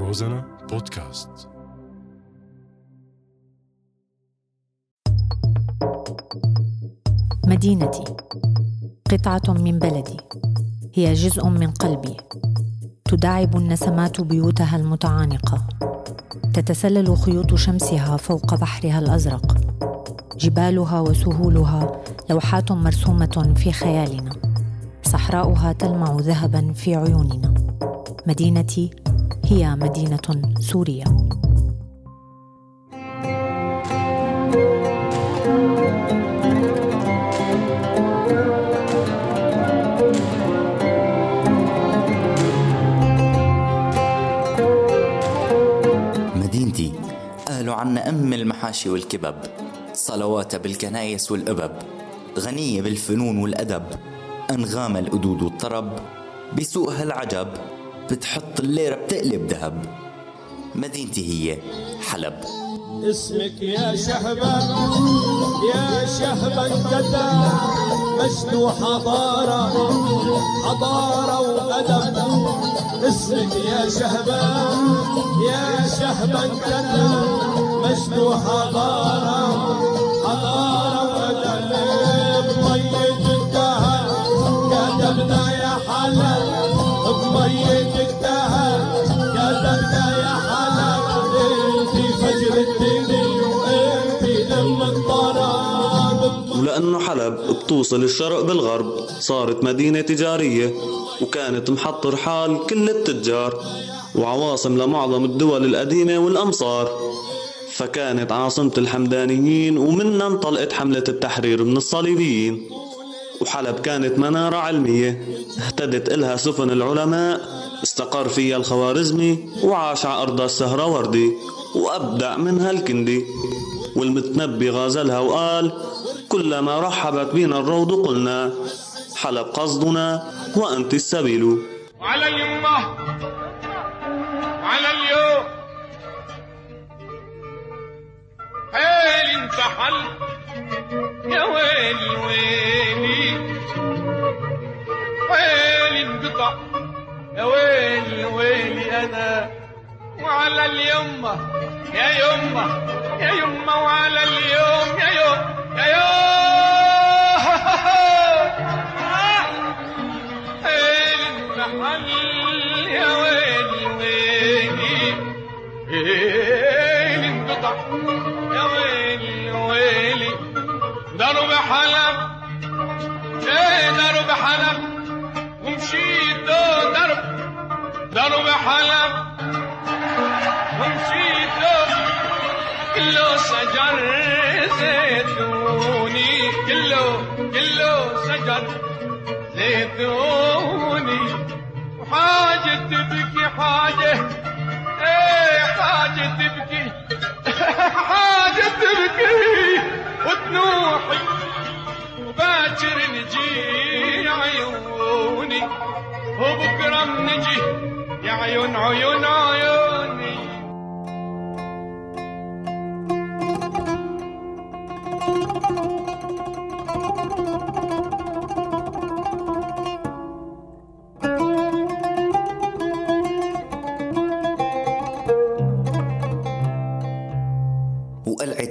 روزانا بودكاست. مدينتي. قطعة من بلدي. هي جزء من قلبي. تداعب النسمات بيوتها المتعانقة. تتسلل خيوط شمسها فوق بحرها الأزرق. جبالها وسهولها لوحات مرسومة في خيالنا. صحراؤها تلمع ذهبا في عيوننا. مدينتي هي مدينة سوريا مدينتي قالوا عنا أم المحاشي والكبب صلواتها بالكنايس والأبب غنية بالفنون والأدب أنغام الأدود والطرب بسوقها العجب بتحط الليرة بتقلب ذهب مدينتي هي حلب. اسمك يا شهبة يا شهبة كذا مجد حضارة حضارة وأدب. اسمك يا شهبة يا شهبة كذا مجد حضارة حضارة وأدب. بمية الدهر كتبنا يا حلب. يا حلب انتي فجر الدين انتي ام ولأنه حلب بتوصل الشرق بالغرب صارت مدينة تجارية وكانت محط رحال كل التجار وعواصم لمعظم الدول القديمة والأمصار. فكانت عاصمة الحمدانيين ومنها انطلقت حملة التحرير من الصليبيين. وحلب كانت منارة علمية. اهتدت إلها سفن العلماء استقر فيها الخوارزمي وعاش على أرضها السهروردي وأبدع منها الكندي. والمتنبي غازلها وقال كلما رحبت بنا الروض قلنا حلب قصدنا وأنت السبيل. وعلى اليمة وعلى اليوم. حيل انفحل يا ويلي ويلي. يا ويلي ويلي أنا وعلى اليمة يا يمة يا يمة وعلى اليوم يا يوم يا يوم حلب ومشيت له كله شجر زيتوني كله كله شجر زيتوني. وحاجة تبكي حاجة إيه حاجة تبكي.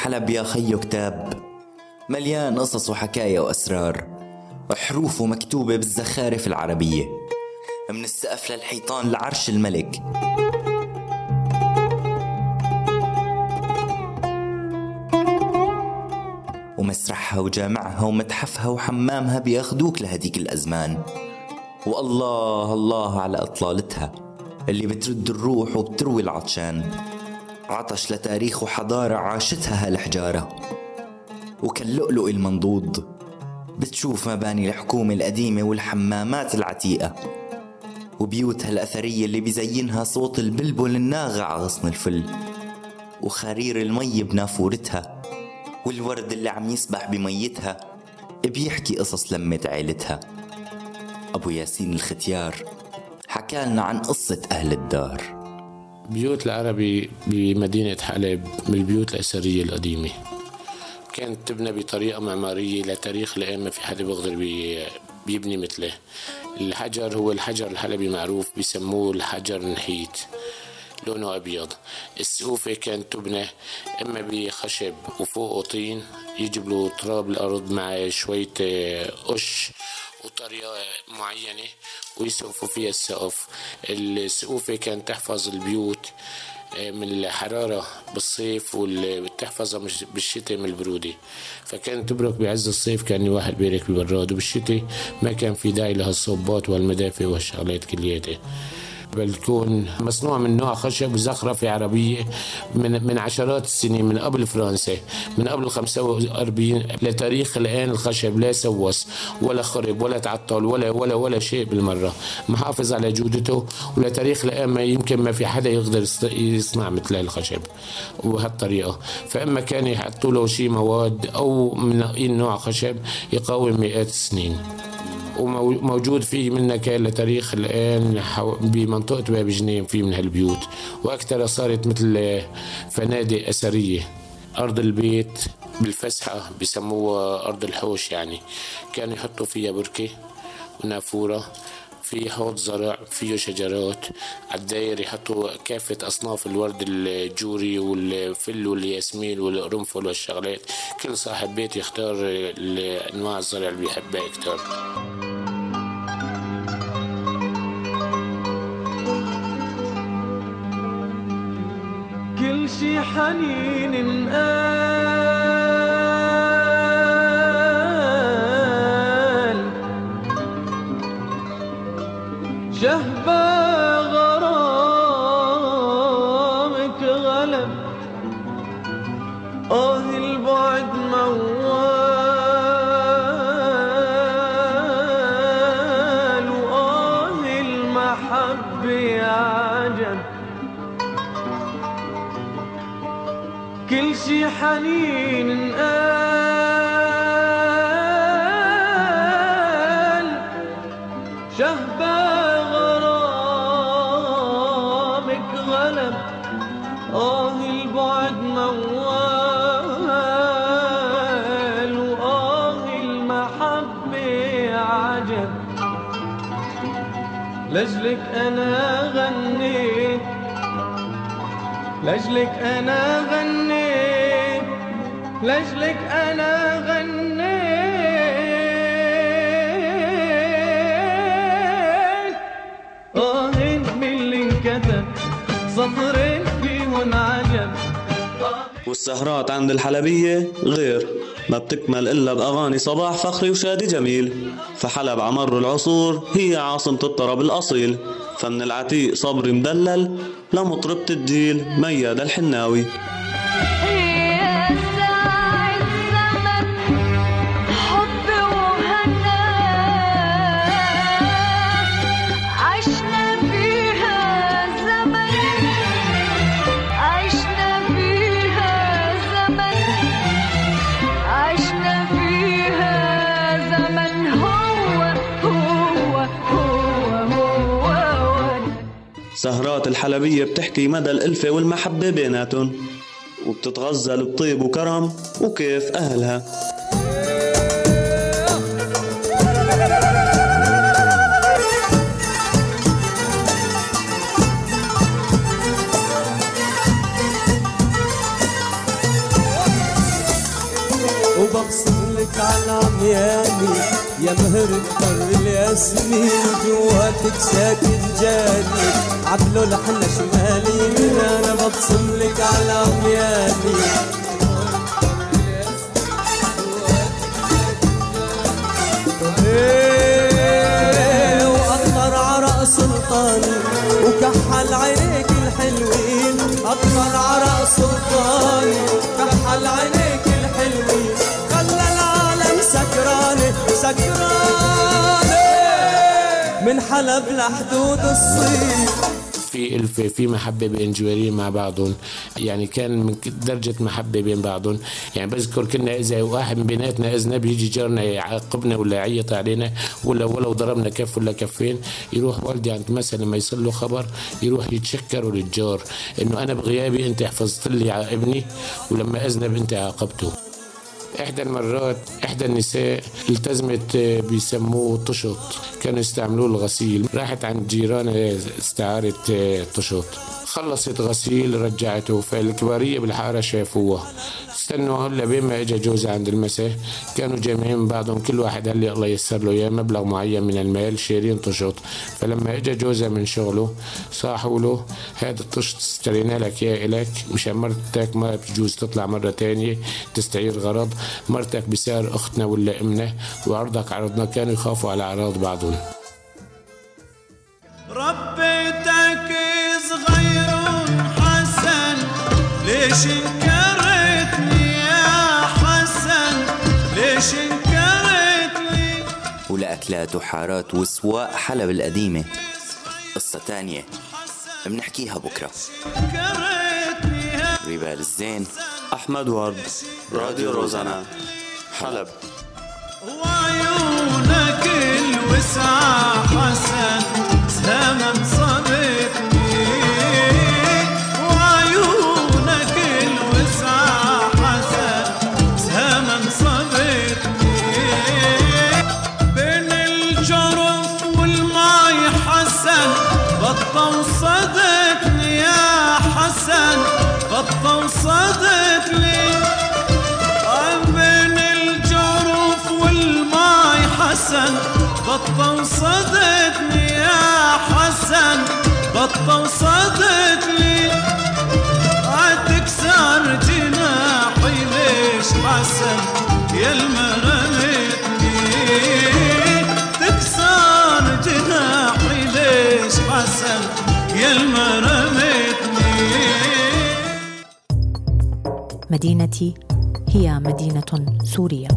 حلب يا خيو كتاب. مليان قصص وحكايا وأسرار. وحروفه مكتوبة بالزخارف العربية. من السقف للحيطان لعرش الملك. ومسرحها وجامعها ومتحفها وحمامها بياخدوك لهديك الأزمان. والله الله على إطلالتها. اللي بترد الروح وبتروي العطشان. عطش لتاريخ وحضارة عاشتها هالحجارة وكاللؤلؤ المنضود بتشوف مباني الحكومة القديمة والحمامات العتيقة وبيوتها الأثرية اللي بيزينها صوت البلبل الناغع غصن الفل وخرير المي بنافورتها والورد اللي عم يسبح بميتها بيحكي قصص لمة عيلتها. أبو ياسين الختيار حكالنا عن قصة أهل الدار. بيوت العربي بمدينة حلب من البيوت الأثرية القديمة. كانت تبنى بطريقة معمارية لتاريخ الأئمة في حلب بي- بيبني مثله. الحجر هو الحجر الحلبي معروف بيسموه الحجر النحيت لونه أبيض. السقوفة كانت تبنى إما بخشب وفوقه طين يجيب له تراب الأرض مع شوية آه، قش وطريقة معينة. ويسقفوا فيها السقف. السقوفة كانت تحفظ البيوت آه، من الحرارة بالصيف وتحفظها بالشتاء من البرودة. فكانت تبرك بعز الصيف كان واحد بيرك ببراد وبالشتاء ما كان في داعي لهالصبات والمدافع والشغلات كلياتها. بل تكون مصنوع من نوع خشب وزخرفة عربية من من عشرات السنين من قبل فرنسا من قبل 45 لتاريخ الآن الخشب لا سوس ولا خرب ولا تعطل ولا ولا ولا شيء بالمرة. محافظ على جودته ولتاريخ الآن ما يمكن ما في حدا يقدر يصنع مثل الخشب وهالطريقة. فإما كان يحطوا له شيء مواد أو من نوع خشب يقاوم مئات السنين. وموجود فيه منها كان لتاريخ الآن بمنطقة باب جنين في من هالبيوت. وأكثر صارت مثل فنادق أثرية. أرض البيت بالفسحة بسموها أرض الحوش يعني. كانوا يحطوا فيها بركة ونافورة في حوض زرع فيه شجرات. على الداير يحطوا كافة أصناف الورد الجوري والفل والياسمين والقرنفل والشغلات. كل صاحب بيت يختار أنواع الزرع اللي بيحبها أكتر. حنين قال شهبة كل شي حنين قال شهبة غرامك غلب آه البعد موال وآه المحبة عجب. لجلك أنا غنيت لجلك أنا غنيت. لجلك أنا غنيت. آه من اللي انكتب سطرين فيهن عجب والسهرات عند الحلبية غير ما بتكمل إلا بأغاني صباح فخري وشادي جميل. فحلب عمر العصور هي عاصمة الطرب الأصيل. فمن العتيق صبري مدلل لمطربة الجيل مياد الحناوي. الحلبية بتحكي مدى الألفة والمحبة بيناتهم وبتتغزل بطيب وكرم وكيف أهلها. وببصم لك على عمياني يا مهر الياسمين جواتك ساكن جاني. عدلو لحنا شمالي أنا ببصم لك على عمياني إيه، وأطر عرق سلطاني وكحل عينيك الحلوين. أطر حلب لحدود الصيف في ألفة في محبة بين جوارين مع بعضهم. يعني كان من درجة محبة بين بعضهم. يعني بذكر كنا إذا واحد من بيناتنا أذنب يجي جارنا يعاقبنا ولا يعيط علينا ولا ولو ضربنا كف ولا كفين يروح والدي عند مثلا لما يصل له خبر يروح يتشكر للجار إنه أنا بغيابي أنت حفظت لي على ابني ولما أذنب أنت عاقبته. إحدى المرات إحدى النساء التزمت آه، بيسموه طشط كانوا يستعملوه الغسيل. راحت عند جيرانها استعارت آه، طشط خلصت غسيل رجعته فالكبارية بالحارة شافوها. استنوا هلا بين ما اجى جوزها عند المساء كانوا جامعين بعضهم كل واحد قال لي الله ييسر له اياه مبلغ معين من المال شايلين طشط فلما اجى جوزها من شغله صاحوا له هذا الطشط اشترينا لك إياه الك مشان مرتك ما بتجوز تطلع مرة تانية تستعير غرض مرتك بسعر أختنا ولا أمنا وعرضك عرضنا كانوا يخافوا على أعراض بعضهم. ربيتك صغير حسن ليش ولأكلات وحارات وسواق حلب القديمة قصة تانية بنحكيها بكرة. ريبال الزين أحمد ورد راديو روزانا. حلب. وعيونك الوسعة حسن زمن بطة وصدقني يا حسن بطة وصدقني بين الجرف والماي حسن بطة وصدتني يا حسن بطة وصدتني مدينتي هي مدينة سوريا